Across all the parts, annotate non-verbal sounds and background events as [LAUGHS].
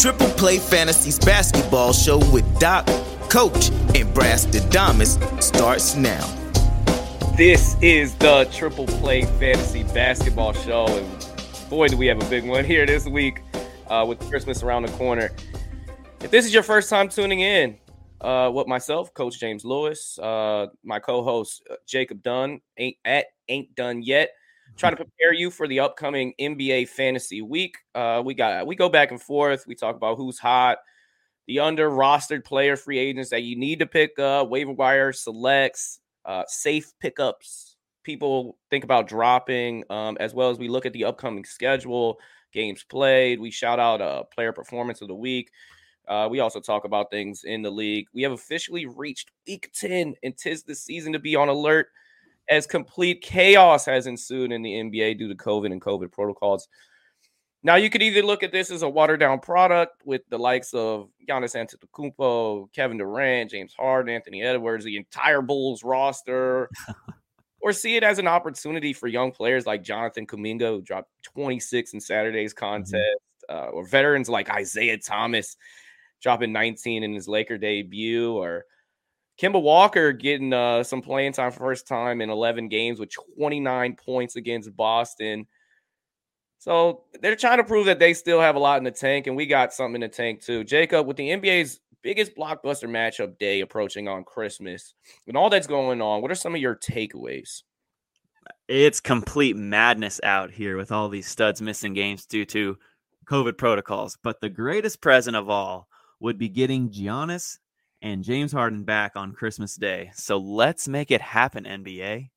Triple Play Fantasies basketball show with Doc, Coach, and Brass Damas starts now. This is the Triple Play Fantasy Basketball Show, and boy, do we have a big one here this week uh, with Christmas around the corner. If this is your first time tuning in, uh, with myself, Coach James Lewis, uh, my co-host uh, Jacob Dunn, ain't at ain't done yet. Trying to prepare you for the upcoming NBA Fantasy Week. Uh, we got we go back and forth. We talk about who's hot, the under rostered player free agents that you need to pick up, waiver wire selects, uh, safe pickups. People think about dropping, um, as well as we look at the upcoming schedule, games played. We shout out uh, player performance of the week. Uh, we also talk about things in the league. We have officially reached week 10, and tis the season to be on alert as complete chaos has ensued in the NBA due to COVID and COVID protocols. Now, you could either look at this as a watered down product with the likes of Giannis Antetokounmpo, Kevin Durant, James Harden, Anthony Edwards, the entire Bulls roster, [LAUGHS] or see it as an opportunity for young players like Jonathan Kuminga, who dropped 26 in Saturday's mm-hmm. contest, mm-hmm. uh, or veterans like Isaiah Thomas dropping 19 in his Laker debut, or Kemba Walker getting uh, some playing time for first time in 11 games with 29 points against Boston. So they're trying to prove that they still have a lot in the tank, and we got something in the tank too. Jacob, with the NBA's biggest blockbuster matchup day approaching on Christmas and all that's going on, what are some of your takeaways? It's complete madness out here with all these studs missing games due to COVID protocols. But the greatest present of all would be getting Giannis and James Harden back on Christmas Day. So let's make it happen, NBA.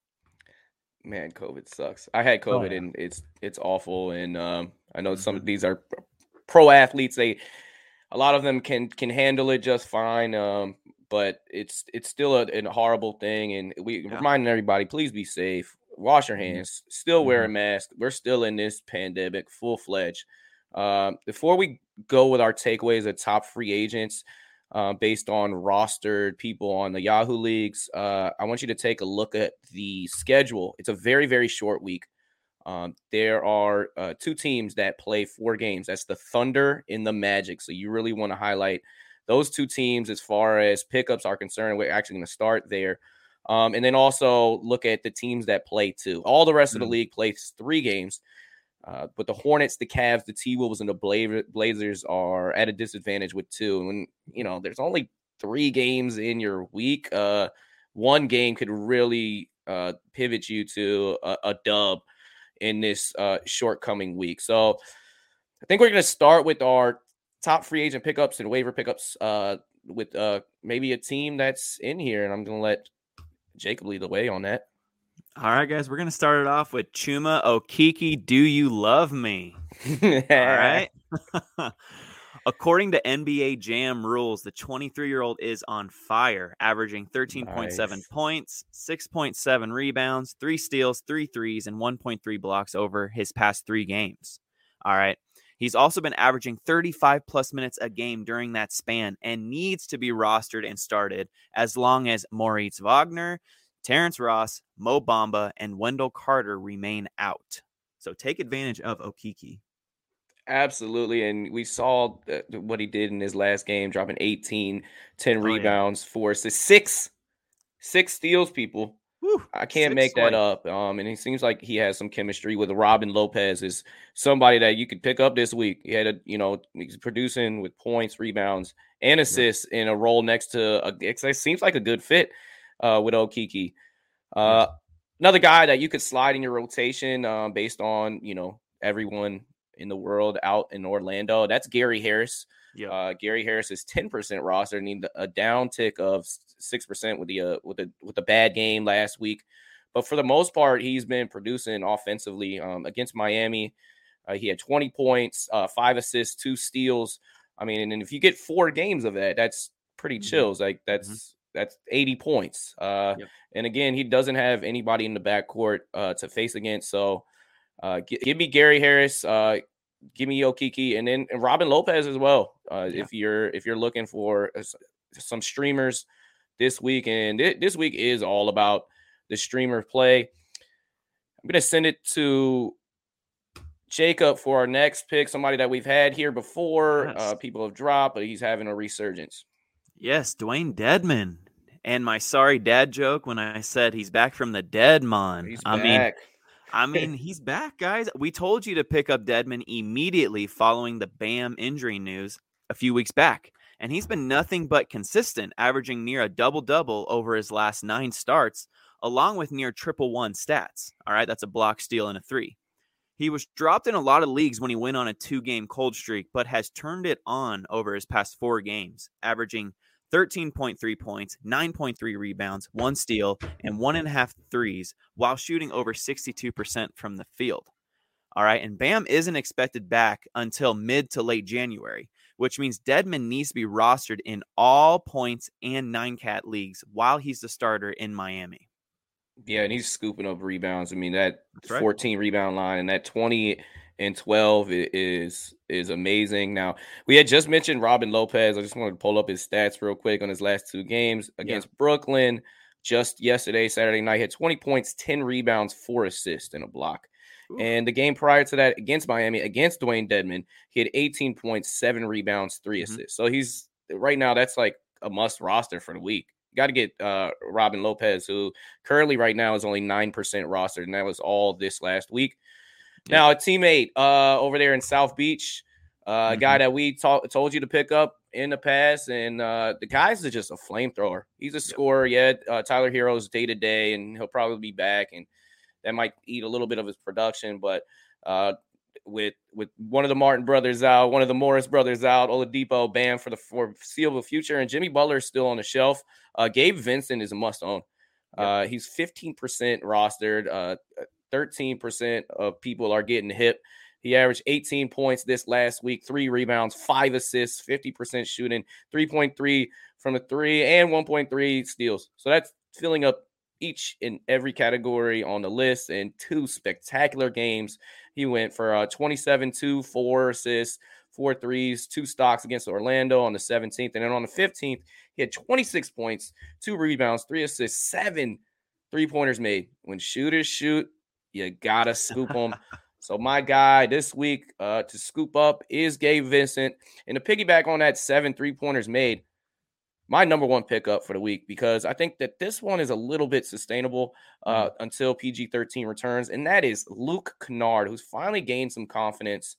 Man, COVID sucks. I had COVID oh, yeah. and it's it's awful. And um, I know some of mm-hmm. these are pro athletes. They a lot of them can can handle it just fine. Um, but it's it's still a, a horrible thing. And we yeah. reminding everybody, please be safe. Wash your mm-hmm. hands. Still wear a mm-hmm. mask. We're still in this pandemic, full fledged. Um, before we go with our takeaways of top free agents uh, based on rostered people on the Yahoo leagues, uh, I want you to take a look at the schedule. It's a very, very short week. Um, there are uh, two teams that play four games. That's the Thunder and the Magic. So you really want to highlight those two teams as far as pickups are concerned. We're actually going to start there. Um, and then also look at the teams that play two. All the rest mm-hmm. of the mm-hmm. league plays three games. Uh, but the Hornets, the Cavs, the T Wolves, and the Blazers are at a disadvantage with two. And you know, there's only three games in your week. Uh, one game could really uh, pivot you to a, a dub in this uh, shortcoming week. So I think we're going to start with our top free agent pickups and waiver pickups uh, with uh, maybe a team that's in here, and I'm going to let Jacob lead the way on that. All right, guys, we're gonna start it off with Chuma Okeke. Do you love me? [LAUGHS] All right. [LAUGHS] According to NBA Jam rules, the 23 year old is on fire, averaging 13.7 nice. points, 6.7 rebounds, three steals, three threes, and 1.3 blocks over his past three games. All right. He's also been averaging 35 plus minutes a game during that span and needs to be rostered and started as long as Moritz Wagner, Terrence Ross, Mo Bamba, and Wendell Carter remain out. So take advantage of Okeke. Absolutely. And we saw what he did in his last game, dropping 18, 10 oh, rebounds, yeah. four assists, six, six steals, people. I can't make that up. Um, and it seems like he has some chemistry with Robin Lopez is somebody that you could pick up this week. He had a, you know, he's producing with points, rebounds, and assists yeah. in a role next to a, it seems like a good fit uh, with Okeke. Uh, another guy that you could slide in your rotation uh, based on you know everyone in the world out in Orlando. That's Gary Harris. Yeah, uh, Gary Harris is ten percent roster, need a downtick of six percent with the uh, with the with the bad game last week. But for the most part, he's been producing offensively um, against Miami. Uh, he had 20 points, uh, five assists, two steals. I mean, and if you get four games of that, that's pretty mm-hmm. chills. Like that's mm-hmm that's 80 points. Uh, yep. And again, he doesn't have anybody in the backcourt uh, to face against. So uh, g- give me Gary Harris, uh, give me Okeke, and then and Robin Lopez as well. Uh, yeah. If you're if you're looking for uh, some streamers this week, and th- this week is all about the streamer play. I'm gonna send it to Jacob for our next pick, somebody that we've had here before. Yes. Uh, people have dropped, but he's having a resurgence. Yes, Dewayne Dedmon. And my sorry dad joke when I said he's back from the dead, man. He's I mean. I [LAUGHS] mean, he's back, guys. We told you to pick up Dedmon immediately following the Bam injury news a few weeks back. And he's been nothing but consistent, averaging near a double double over his last nine starts, along with near triple one stats. All right, that's a block, steal, and a three. He was dropped in a lot of leagues when he went on a two game cold streak, but has turned it on over his past four games, averaging 13.3 points, 9.3 rebounds, one steal, and one and a half threes while shooting over 62% from the field. All right. And Bam isn't expected back until mid to late January, which means Dedmon needs to be rostered in all points and nine cat leagues while he's the starter in Miami. Yeah, and he's scooping up rebounds. I mean, that That's right. 14 rebound line and that 20 and 12 is is amazing. Now, we had just mentioned Robin Lopez. I just wanted to pull up his stats real quick on his last two games against Brooklyn. Just yesterday, Saturday night, had 20 points, 10 rebounds, four assists, and a block. Ooh. And the game prior to that against Miami, against Dewayne Dedmon, he had 18 points, seven rebounds, 3 Mhm. assists. So he's right now, that's like a must roster for the week. Got to get uh, Robin Lopez, who currently right now is only 9% rostered, and that was all this last week. Yeah. Now, a teammate uh, over there in South Beach, uh, a guy that we ta- told you to pick up in the past, and uh, the guy's is just a flamethrower. He's a scorer. Yeah, uh, Tyler Herro's day to day, and he'll probably be back, and that might eat a little bit of his production. But uh, with with one of the Martin brothers out, one of the Morris brothers out, Oladipo banned for the foreseeable future, and Jimmy Butler is still on the shelf. Uh, Gabe Vincent is a must own. Uh, he's 15% rostered. Uh, 13% of people are getting hit. He averaged 18 points this last week, three rebounds, five assists, 50% shooting, 3.3 from the three, and 1.3 steals. So that's filling up each and every category on the list and two spectacular games. He went for uh, 27, 2, 4 assists, four threes, two stocks against Orlando on the 17th. And then on the 15th, he had 26 points, two rebounds, three assists, seven three pointers made. When shooters shoot, you gotta scoop them. so my guy this week uh, to scoop up is Gabe Vincent, and to piggyback on that seven three pointers made, my number one pickup for the week because I think that this one is a little bit sustainable uh, until PG thirteen returns, and that is Luke Kennard, who's finally gained some confidence.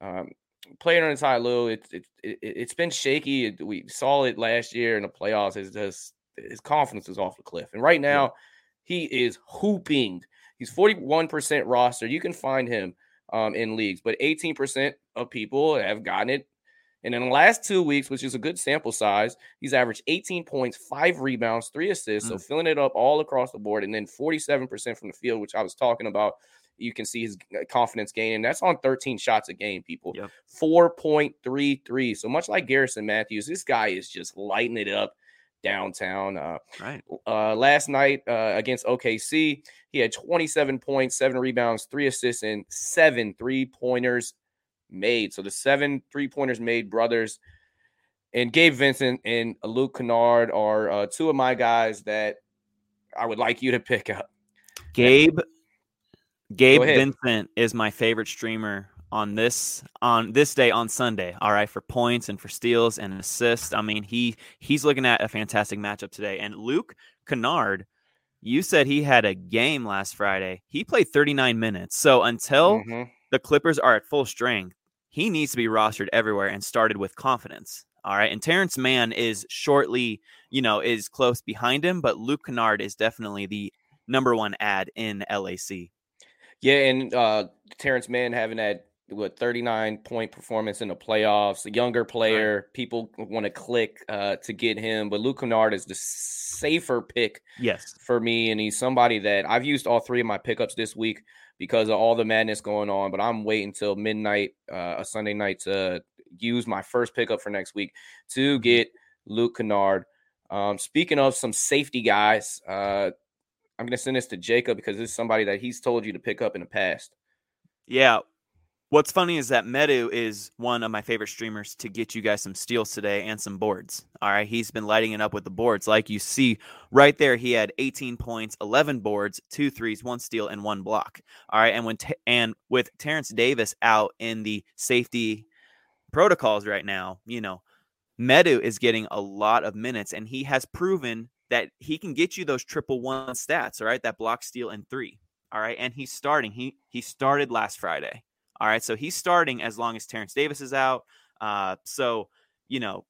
Um, playing on Ty Lue, it, it, it, it's been shaky. We saw it last year in the playoffs. Just his confidence is off the cliff, and right now he is hooping. He's 41% roster. You can find him um, in leagues, but 18% of people have gotten it. And in the last two weeks, which is a good sample size, he's averaged 18 points, five rebounds, three assists. So filling it up all across the board. And then 47% from the field, which I was talking about. You can see his uh, confidence gain. And that's on 13 shots a game, people. Yep. 4.33. So much like Garrison Matthews, this guy is just lighting it up downtown. Uh, Right. uh, last night uh, against OKC, he had 27 points, seven rebounds, three assists, and seven three pointers made. So the seven three pointers made brothers and Gabe Vincent and Luke Kennard are uh, two of my guys that I would like you to pick up. Gabe Gabe. Vincent is my favorite streamer on this on this day on Sunday. All right, for points and for steals and assists. I mean, he he's looking at a fantastic matchup today. And Luke Kennard, you said he had a game last Friday. He played 39 minutes. So until Mhm. the Clippers are at full strength, he needs to be rostered everywhere and started with confidence. All right. And Terrence Mann is shortly, you know, is close behind him, but Luke Kennard is definitely the number one ad in LAC. Yeah, and uh Terrence Mann having that what 39 point performance in the playoffs, a younger player, people want to click uh to get him, but Luke Kennard is the safer pick Yes. for me, and he's somebody that I've used all three of my pickups this week because of all the madness going on. But I'm waiting until midnight, uh, a Sunday night, to use my first pickup for next week to get Luke Kennard. Um, speaking of some safety guys, uh, I'm going to send this to Jacob because this is somebody that he's told you to pick up in the past. Yeah. What's funny is that Metu is one of my favorite streamers to get you guys some steals today and some boards. All right. He's been lighting it up with the boards. Like you see right there, he had 18 points, 11 boards, two threes, one steal, and one block. All right. And when, t- and with Terrence Davis out in the safety protocols right now, you know, Metu is getting a lot of minutes and he has proven that he can get you those triple one stats. All right. That block, steal, and three. All right. And he's starting. He, he started last Friday. All right, so he's starting as long as Terrence Davis is out. Uh, so you know,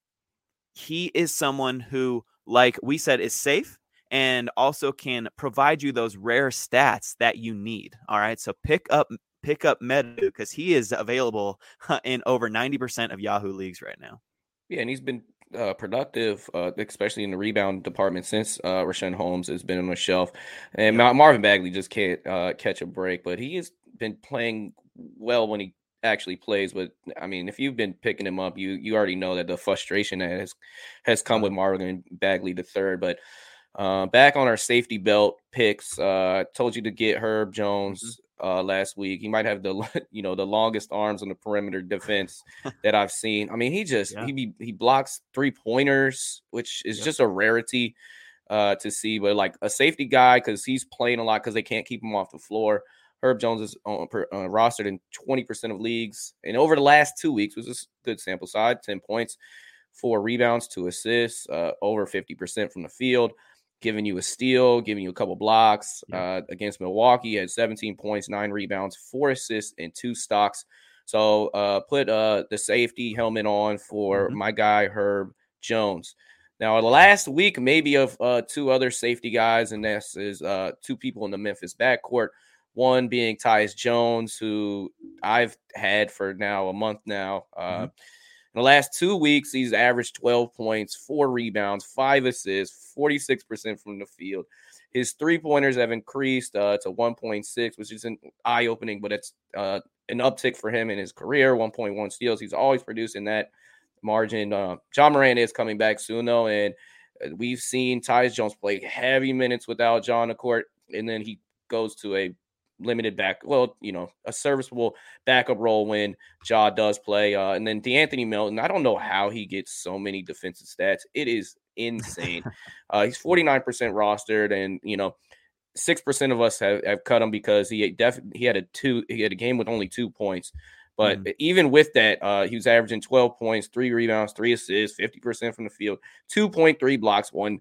he is someone who, like we said, is safe and also can provide you those rare stats that you need. All right, so pick up pick up Metu because he is available in over ninety percent of Yahoo leagues right now. Yeah, and he's been uh, productive, uh, especially in the rebound department since uh, Richaun Holmes has been on the shelf, and Marvin Bagley just can't uh, catch a break. But he has been playing well when he actually plays. But I mean, if you've been picking him up, you you already know that the frustration that has has come with Marvin Bagley the third. But uh, back on our safety belt picks, uh, told you to get Herb Jones. Uh, last week. He might have the [LAUGHS] you know the longest arms on the perimeter defense [LAUGHS] that I've seen. I mean, he just yeah. he he blocks three pointers, which is just a rarity uh, to see. But like a safety guy, because he's playing a lot because they can't keep him off the floor. Herb Jones is on, uh, rostered in 20% of leagues. And over the last two weeks, was a good sample size 10 points, four rebounds, two assists, uh, over 50% from the field, giving you a steal, giving you a couple blocks. Uh, against Milwaukee, had 17 points, nine rebounds, four assists, and two stocks. So uh, put uh, the safety helmet on for mm-hmm. my guy, Herb Jones. Now, last week, maybe of uh, two other safety guys, and this is uh, two people in the Memphis backcourt. One being Tyus Jones, who I've had for now a month now. Uh, mm-hmm. In the last two weeks, he's averaged 12 points, four rebounds, five assists, 46% from the field. His three pointers have increased uh, to 1.6, which is an eye opening, but it's uh, an uptick for him in his career. 1.1 steals. He's always producing that margin. Uh, Ja Morant is coming back soon, though, and uh, we've seen Tyus Jones play heavy minutes without John the court, and then he goes to a limited back, well, you know, a serviceable backup role when Ja does play. Uh, and then De'Anthony Melton, I don't know how he gets so many defensive stats. It is insane. [LAUGHS] uh, he's 49% rostered, and you know, six percent of us have, have cut him because he def- he had a two he had a game with only two points. But mm. even with that, uh, he was averaging 12 points, three rebounds, three assists, 50% from the field, 2.3 blocks, one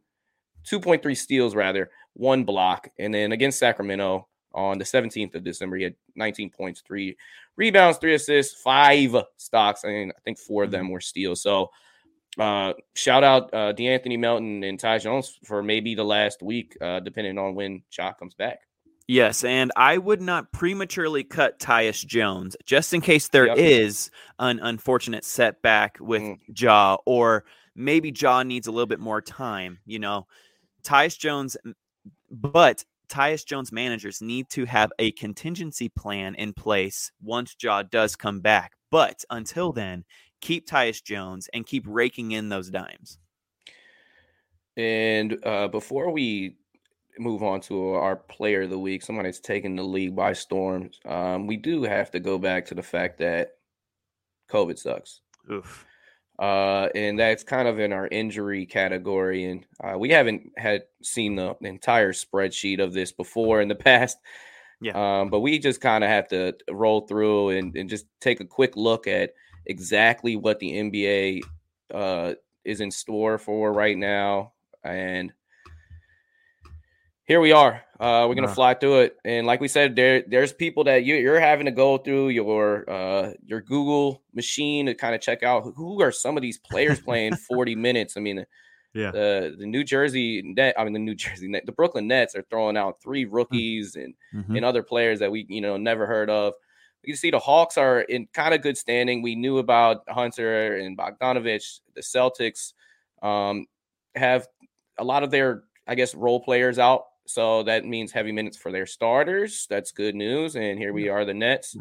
2.3 steals rather, one block. And then against Sacramento, on the 17th of December. He had 19 points, three rebounds, three assists, five stocks. I mean, I think four of them mm-hmm. were steals. So uh, shout out uh, De'Anthony Melton and Ty Jones for maybe the last week, uh, depending on when Ja comes back. Yes, and I would not prematurely cut Tyus Jones just in case there yep. is an unfortunate setback with mm. Ja, or maybe Ja needs a little bit more time. You know, Tyus Jones, but Tyus Jones managers need to have a contingency plan in place once Ja does come back. But until then, keep Tyus Jones and keep raking in those dimes. And uh, before we move on to our player of the week, someone that's taken the league by storm, um, we do have to go back to the fact that COVID sucks. Oof. Uh, and that's kind of in our injury category. And uh, we haven't had seen the entire spreadsheet of this before in the [LAUGHS] past. Yeah. Um, but we just kind of have to roll through and, and just take a quick look at exactly what the NBA uh, is in store for right now. And here we are. Uh, we're gonna uh, fly through it, and like we said, there there's people that you, you're having to go through your uh, your Google machine to kind of check out who are some of these players [LAUGHS] playing 40 minutes. I mean, yeah, the the New Jersey net, I mean the New Jersey net, the Brooklyn Nets are throwing out three hmm. rookies and mm-hmm. and other players that we you know never heard of. You see the Hawks are in kind of good standing. We knew about Hunter and Bogdanovich. The Celtics um, have a lot of their I guess role players out so that means heavy minutes for their starters. That's good news. And here we are, the Nets.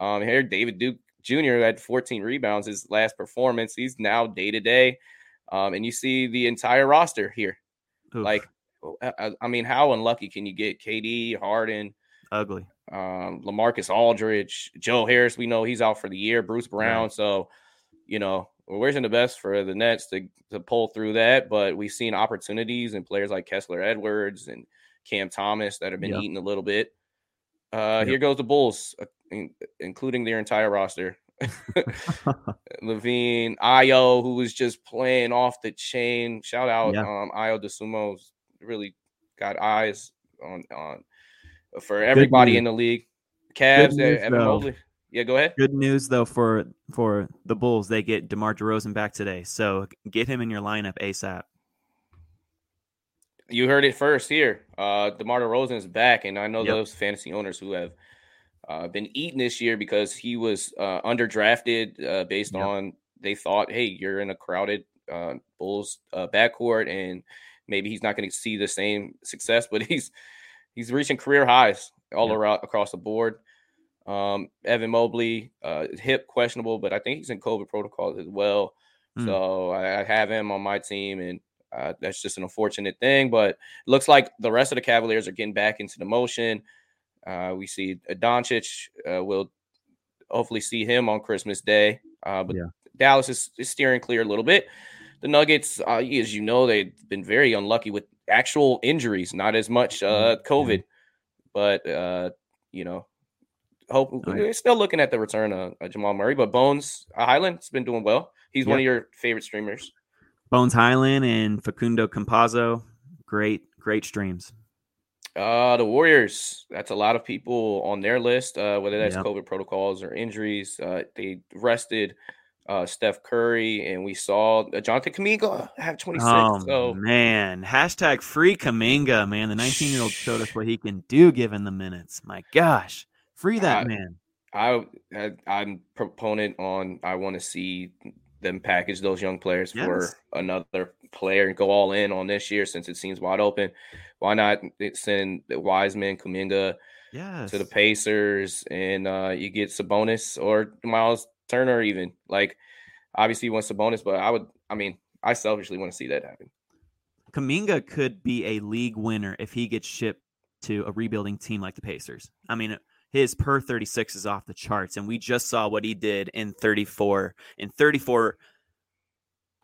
Um, here, David Duke Jr. had 14 rebounds his last performance. He's now day to day. And you see the entire roster here. Oof. Like, I, I, mean, how unlucky can you get? KD, Harden, ugly. Um, Lamarcus Aldridge, Joe Harris, we know he's out for the year. Bruce Brown, right. so you know we're wishing the best for the Nets to to pull through that. But we've seen opportunities and players like Kessler Edwards and Cam Thomas that have been yep. eaten a little bit. Uh, yep. Here goes the Bulls, uh, including their entire roster. [LAUGHS] [LAUGHS] LaVine, Ayo, who was just playing off the chain. Shout out, yeah. um, Ayo Dosunmu really got eyes on on for everybody in the league. Cavs, news, Evan Mobley. Yeah, go ahead. Good news though for for the Bulls, they get DeMar DeRozan back today, so get him in your lineup ASAP. You heard it first here. Uh, DeMar DeRozan is back, and I know yep. those fantasy owners who have uh, been eaten this year because he was uh, underdrafted uh, based yep. on they thought, hey, you're in a crowded uh, Bulls uh, backcourt, and maybe he's not going to see the same success, [LAUGHS] but he's he's reaching career highs all yep. around across the board. Um, Evan Mobley, uh, hip questionable, but I think he's in COVID protocols as well. Mm. So I, I, have him on my team, and uh, that's just an unfortunate thing. But looks like the rest of the Cavaliers are getting back into the motion. Uh, we see Doncic. Uh, we'll hopefully see him on Christmas Day. Uh, but yeah. Dallas is, is, steering clear a little bit. The Nuggets, uh, as you know, they've been very unlucky with actual injuries, not as much uh, mm-hmm. COVID. But uh, you know, hope oh, we're still looking at the return of Jamal Murray. But Bones Hyland's been doing well. He's yep. one of your favorite streamers. Bones Hyland and Facundo Campazzo, great, great streams. Uh, the Warriors. That's a lot of people on their list. Uh, whether that's yep. COVID protocols or injuries. Uh, they rested uh, Steph Curry, and we saw uh, Jonathan Kuminga have 26. Oh so. man, hashtag free Kuminga, man. The 19 year old showed us what he can do given the minutes. My gosh, free that I, man. I, I am proponent on. I want to see them package those young players yes. for another player and go all in on this year since it seems wide open. Why not send the Wiseman, Kuminga yes. to the Pacers and uh, you get Sabonis or Miles Turner even. Like obviously you want Sabonis, but I would I mean, I selfishly want to see that happen. Kuminga could be a league winner if he gets shipped to a rebuilding team like the Pacers. I mean, his per 36 is off the charts and we just saw what he did in 34 in 34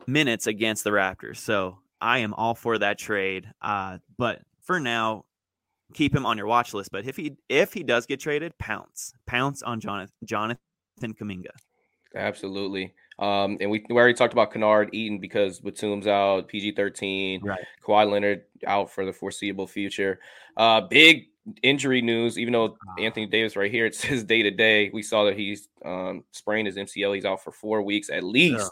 minutes against the raptors so i am all for that trade uh, but for now keep him on your watch list but if he if he does get traded pounce pounce on jonathan jonathan kuminga absolutely um, and we, we already talked about Kennard Eaton because Batum's out, PG 13, right. Kawhi Leonard out for the foreseeable future. Uh, big injury news, even though ah. Anthony Davis right here, it [LAUGHS] says day to day. We saw that he's um, sprained his MCL. He's out for four weeks at least. Yeah.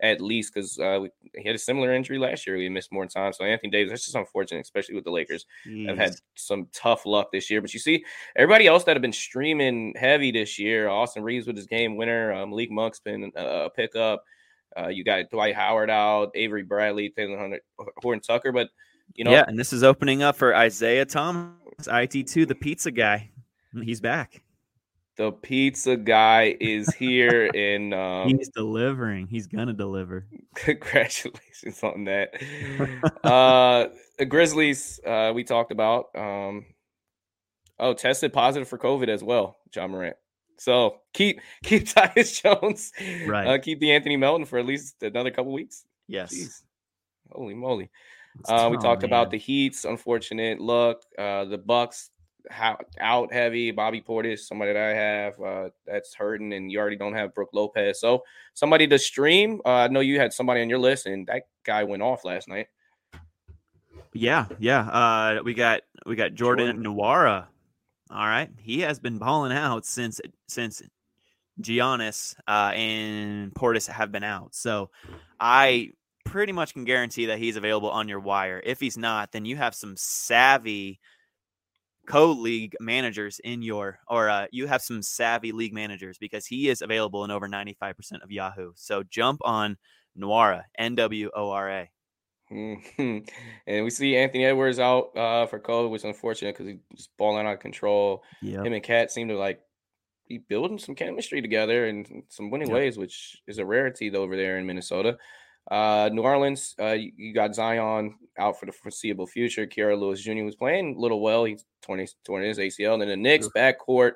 At least because uh, he had a similar injury last year. We missed more time. So Anthony Davis, that's just unfortunate, especially with the Lakers. Jeez. Have had some tough luck this year. But you see, everybody else that have been streaming heavy this year, Austin Reaves with his game winner, um, Malik Monk's been a pickup. Uh, you got Dwight Howard out, Avery Bradley, Talen Horton Tucker. But you know, yeah, and this is opening up for Isaiah Thomas, IT2, the pizza guy. He's back. The pizza guy is here [LAUGHS] and um, he's delivering. He's gonna deliver. Congratulations on that. [LAUGHS] uh the Grizzlies, uh, we talked about. Um oh, tested positive for COVID as well, Ja Morant. So keep keep [LAUGHS] Tyus Jones, right? Uh, keep De'Anthony Melton for at least another couple weeks. Yes. Jeez. Holy moly! Uh, we talked man. about the Heat's unfortunate luck. Uh, the Bucks out heavy. Bobby Portis, somebody that I have uh, that's hurting, and you already don't have Brook Lopez. So somebody to stream. Uh, I know you had somebody on your list, and that guy went off last night. Yeah, yeah. Uh, we got we got Jordan, Jordan Nwora. All right, he has been balling out since since Giannis uh, and Portis have been out. So I pretty much can guarantee that he's available on your wire. If he's not, then you have some savvy co-league managers in your or uh, you have some savvy league managers because he is available in over 95% of Yahoo. So jump on Nwora, N W O R A. Mm-hmm. [LAUGHS] And we see Anthony Edwards out uh, for COVID, which is unfortunate because he's balling out of control. Yep. Him and Cat seem to like be building some chemistry together and some winning yep. ways, which is a rarity over there in Minnesota. Uh, New Orleans, uh, you, you, got Zion out for the foreseeable future. Kira Lewis Jr. was playing a little well. He's 20, 20 his ACL. And then the Knicks backcourt.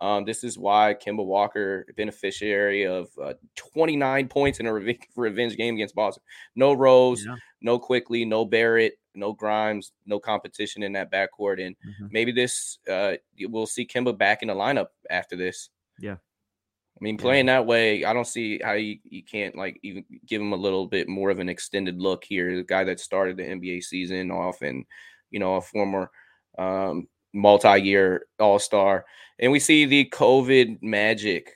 Um, this is why Kemba Walker, beneficiary of uh, 29 points in a revenge game against Boston. No Rose, yeah. no Quickley, no Barrett, no Grimes, no competition in that backcourt. And mm-hmm. maybe this, uh, we'll see Kimba back in the lineup after this. Yeah. I mean, playing yeah. that way, I don't see how you, you can't like even give him a little bit more of an extended look here. The guy that started the NBA season off and, you know, a former um, multi-year all-star. And we see the COVID magic.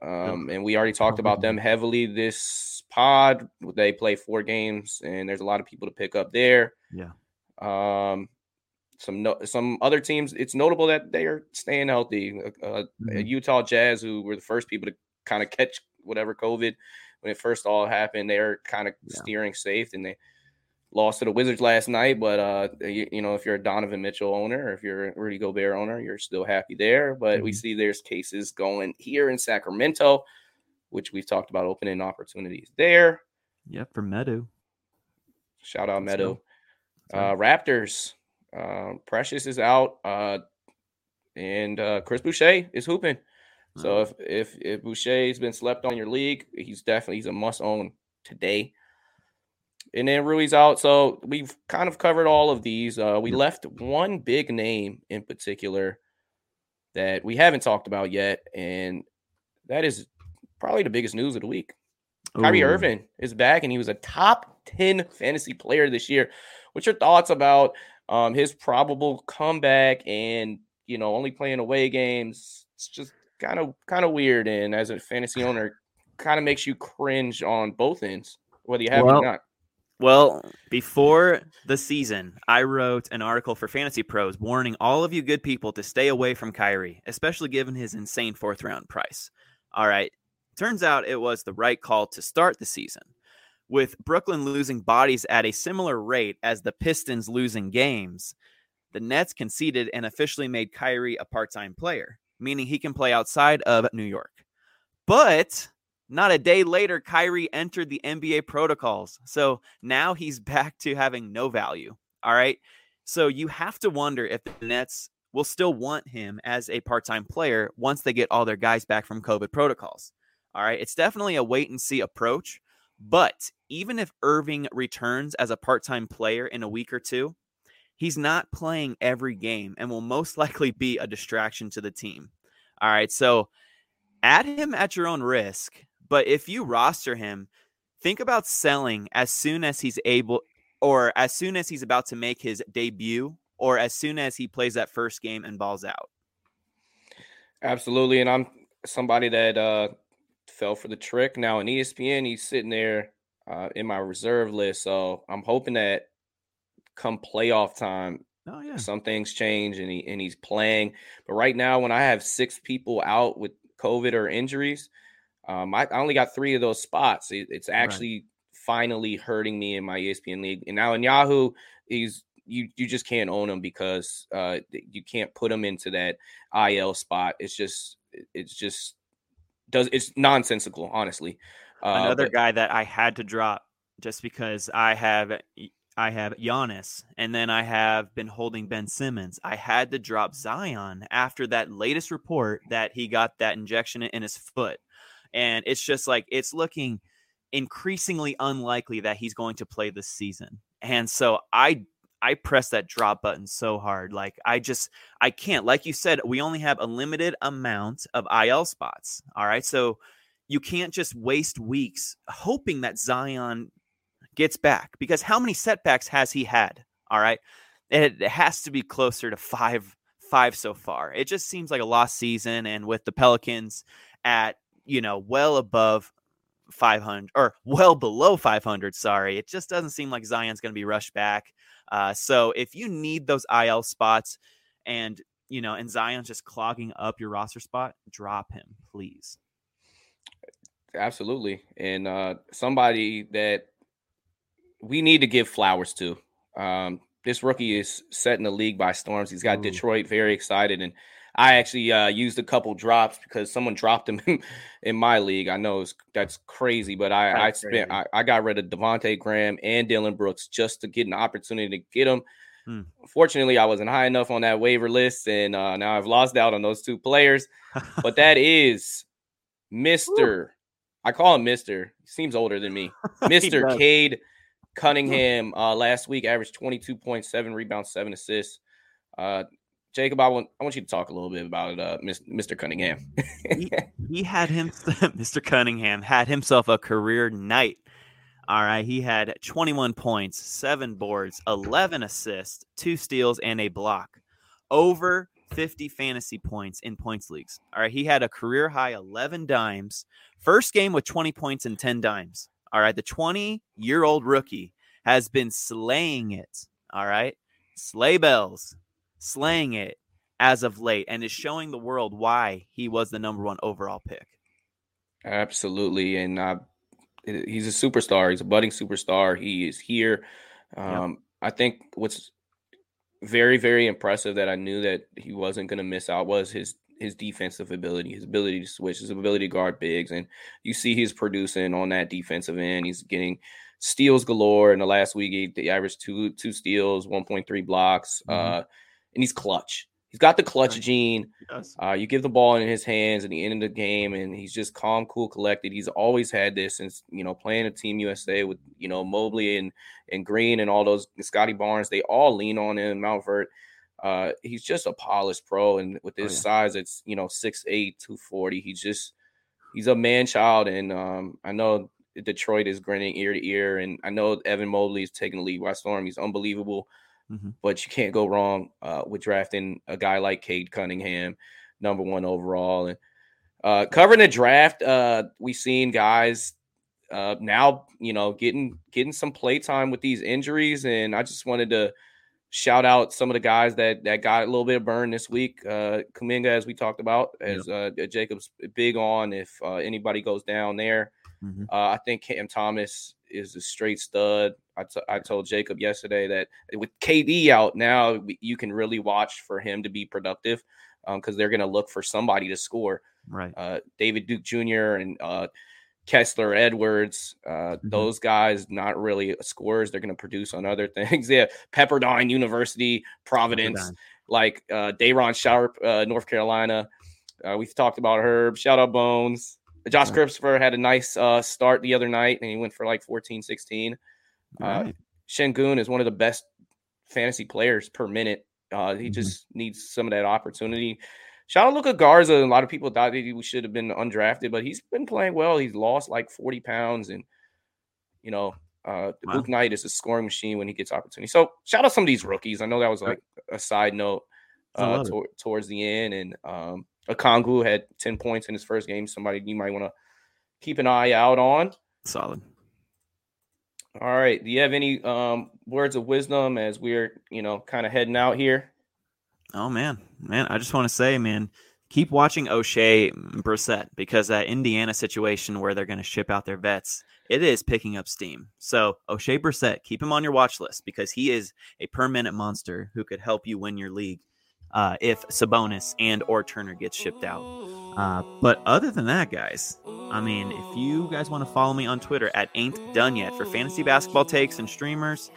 Um, and we already talked about them heavily this pod. They play four games, and there's a lot of people to pick up there. Yeah. Um, some no, some other teams. It's notable that they are staying healthy. Uh, uh mm-hmm. Utah Jazz, who were the first people to kind of catch whatever COVID when it first all happened, they're kind of yeah. steering safe, and they lost to the Wizards last night. But uh, you, you, know, if you're a Donovan Mitchell owner, or if you're a Rudy Gobert owner, you're still happy there. But mm-hmm. we see there's cases going here in Sacramento, which we've talked about opening opportunities there. Yep, for Metu. Shout out Metu. Uh, Raptors uh, Precious is out, uh, and uh, Chris Boucher is hooping. So if if if Boucher's been slept on your league, he's definitely he's a must own today. And then Rui's out, so we've kind of covered all of these. Uh, we left one big name in particular that we haven't talked about yet, and that is probably the biggest news of the week. Ooh. Kyrie Irving is back, and he was a top ten fantasy player this year. What's your thoughts about um, his probable comeback and you know only playing away games. It's just kind of kind of weird, and as a fantasy owner, kind of makes you cringe on both ends, whether you have well, it or not. Well, before the season, I wrote an article for Fantasy Pros warning all of you good people to stay away from Kyrie, especially given his insane fourth round price. All right. Turns out it was the right call to start the season with Brooklyn losing bodies at a similar rate as the Pistons losing games, the Nets conceded and officially made Kyrie a part time player, meaning he can play outside of New York. But not a day later, Kyrie entered the NBA protocols. So now he's [LAUGHS] back to having no value. All right. So you have to wonder if the Nets will still want him as a part time player once they get all their guys back from COVID protocols. All right. It's definitely a wait and see approach. But even if Irving returns as a part time player in a week or two, he's not playing every game and will most [LAUGHS] likely be a distraction to the team. All right. So add him at your own risk. But if you roster him, think about selling as soon as he's able or as soon as he's about to make his debut or as soon as he plays that first game and balls out. Absolutely. And I'm somebody that uh fell for the trick. Now in ESPN, he's sitting there uh, in my reserve list, so I'm hoping that come playoff time, oh, yeah. some things change and he and he's playing. But right now, when I have six people out with COVID or injuries, um, I, I only got three of those spots. It, it's actually right. finally hurting me in my ESPN league. And now in Yahoo, he's you you just can't own him because uh, you can't put him into that IL spot. It's just it's just does it's nonsensical, honestly. Uh, Another but, guy that I had to drop just because I have I have Giannis, and then I have been holding Ben Simmons. I had to drop Zion after that latest report that he got that injection in his foot, and it's just like it's looking increasingly unlikely that he's going to play this season. And so I I press that drop button so hard. Like I just I can't. Like you said, we only have a limited amount of IL spots. All right. So you can't just waste weeks hoping that Zion gets back because how many setbacks has he had? All right. It, it has to be closer to five five so far. It just seems like a lost season and with the Pelicans at, you know, well above 500 or well below 500, sorry. It just doesn't seem like Zion's going to be rushed back. Uh, so if you need those IL spots and you know, and Zion's just clogging up your roster spot, drop him, please. Absolutely. And uh somebody that we need to give flowers to. Um, this rookie is setting the league by storms. He's got Ooh. Detroit very excited, and I actually uh, used a couple drops because someone dropped him [LAUGHS] in, my league. I know that's crazy, but I, I spent I, I, got rid of Devonte Graham and Dillon Brooks just to get an opportunity to get them. Hmm. Fortunately, I wasn't high enough on that waiver list, and uh, now I've lost out on those two players. but [LAUGHS] that is Mister. I call him Mister. He seems older than me. [LAUGHS] Mister Cade Cunningham. Uh, last week averaged twenty two point seven rebounds, seven assists. Uh, Jacob, I want I want you to talk a little bit about uh, Mr. Cunningham. he, he, had him, [LAUGHS] Mr. Cunningham had himself a career night. All right, he had 21 points, seven boards, 11 assists, two steals, and a block. Over 50 fantasy points in points leagues. All right, he had a career high 11 dimes. First game with 20 points and 10 dimes. All right, the 20 year old rookie has been slaying it. All right, sleigh bells slaying it as of late and is showing the world why he was the number one overall pick. Absolutely. And uh, he's a superstar. He's a budding superstar. He is here. Um, yep. I think what's very, very impressive that I knew that he wasn't going to miss out was his his defensive ability, his ability to switch, his ability to guard bigs. And you see he's producing on that defensive end. He's getting steals galore. In the last week, he, he averaged two two steals, 1.3 blocks. Mm-hmm. Uh, and he's clutch. He's got the clutch gene. Uh, you give the ball in his hands at the end of the game, and he's just calm, cool, collected. He's always had this since you know playing a Team USA with you know Mobley and and Green and all those Scottie Barnes. They all lean on him. Montvert. Uh, he's just a polished pro, and with his oh, yeah. size, it's you know 6'8", 240. He's just he's a man child, and um, I know Detroit is grinning ear to ear, and I know Evan Mobley is taking the lead by storm. He's unbelievable. Mm-hmm. But you can't go wrong uh, with drafting a guy like Cade Cunningham, number one overall. And uh, covering the draft, uh, we've seen guys uh, now, you know, getting getting some play time with these injuries, and I just wanted to shout out some of the guys that that got a little bit of burn this week. Uh, Kuminga, as we talked about, as uh, Jacob's big on. If uh, anybody goes down there, mm-hmm. uh, I think Cam Thomas is a straight stud. I, t- I told Jacob yesterday that with KD out now, you can really watch for him to be productive because um, they're going to look for somebody to score. Right. Uh, David Duke Jr. and uh, Kessler Edwards, uh, mm-hmm. those guys not really scorers. They're going to produce on other [LAUGHS] things. yeah, Pepperdine University, Providence, Pepperdine. like uh, Day'Ron Sharpe, uh, North Carolina. Uh, we've talked about Herb. Shout out Bones. Josh Christopher had a nice uh, start the other night, and he went for like 14, 16. Uh, right. Uh, is one of the best fantasy players per minute. Uh, he mm-hmm. just needs some of that opportunity. Shout out Luka Garza. A lot of people thought that he should have been undrafted, but he's been playing well. He's lost like 40 pounds, and you know, uh, wow. Luke Knight is a scoring machine when he gets opportunity. So shout out some of these rookies. I know that was like a side note uh, to- towards the end, and um, Okongwu had 10 points in his first game. Somebody you might want to keep an eye out on. Solid. All right. Do you have any um, words of wisdom as we're, you know, kind of heading out here? Oh man, man, I just want to say, man, keep watching Oshae Brissett because that Indiana situation where they're going to ship out their vets, it is picking up steam. So Oshae Brissett, keep him on your watch list because he is a per minute monster who could help you win your league uh, if Sabonis and or Turner gets shipped out. Uh, but other than that, guys, I mean, if you guys want to follow me on Twitter at Ain't Done Yet for fantasy basketball takes and streamers,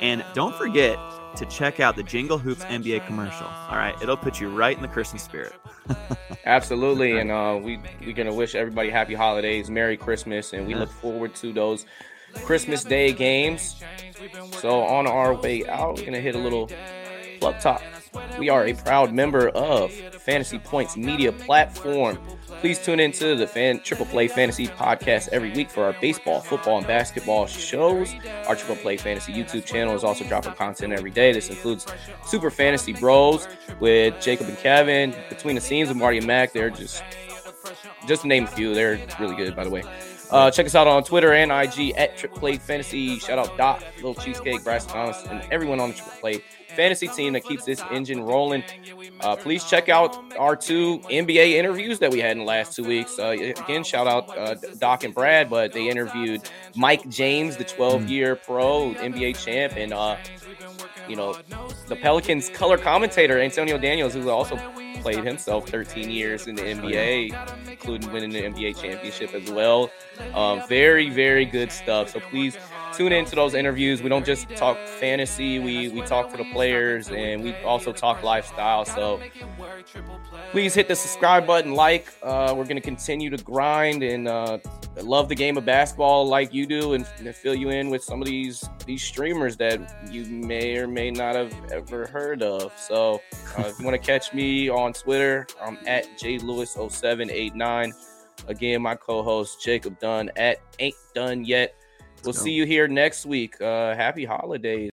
and don't forget to check out the Jingle Hoops NBA commercial. All right, it'll put you right in the Christmas spirit. [LAUGHS] Absolutely, and uh, we we're gonna wish everybody happy holidays, Merry Christmas, and we look forward to those Christmas Day games. So on our way out, we're gonna hit a little plug talk. We are a proud member of Fantasy Points Media Platform. Please tune into the fan, Triple Play Fantasy podcast every week for our baseball, football, and basketball shows. Our Triple Play Fantasy YouTube channel is also dropping content every day. This includes Super Fantasy Bros with Jacob and Kevin, Between the Scenes with Marty and Mac. They're just, just name a few, they're really good, by the way. Uh, check us out on Twitter and IG at Triple Play Fantasy. Shout out Doc, Little Cheesecake, Bryce Thomas, and everyone on the Triple Play fantasy team that keeps this engine rolling. Uh, please check out our two NBA interviews that we had in the last two weeks. Uh, again, shout out uh, Doc and Brad, but they interviewed Mike James, the 12 year pro NBA champ, and uh, you know, the Pelicans color commentator Antonio Daniels, who also played himself 13 years in the NBA, including winning the NBA championship as well. Um, very, very good stuff. So please tune into those interviews. We don't just talk fantasy, we, we talk to the players and we also talk lifestyle. So please hit the subscribe button, like. Uh, we're to continue to grind and uh, love the game of basketball like you do and, and, fill you in with some of these these streamers that you may or may not have ever heard of. So uh, if you want to catch me on Twitter, I'm at jlewis0789. Again, my co-host Jacob Dunn at Ain't Done Yet. We'll see you here next week. Uh, happy holidays.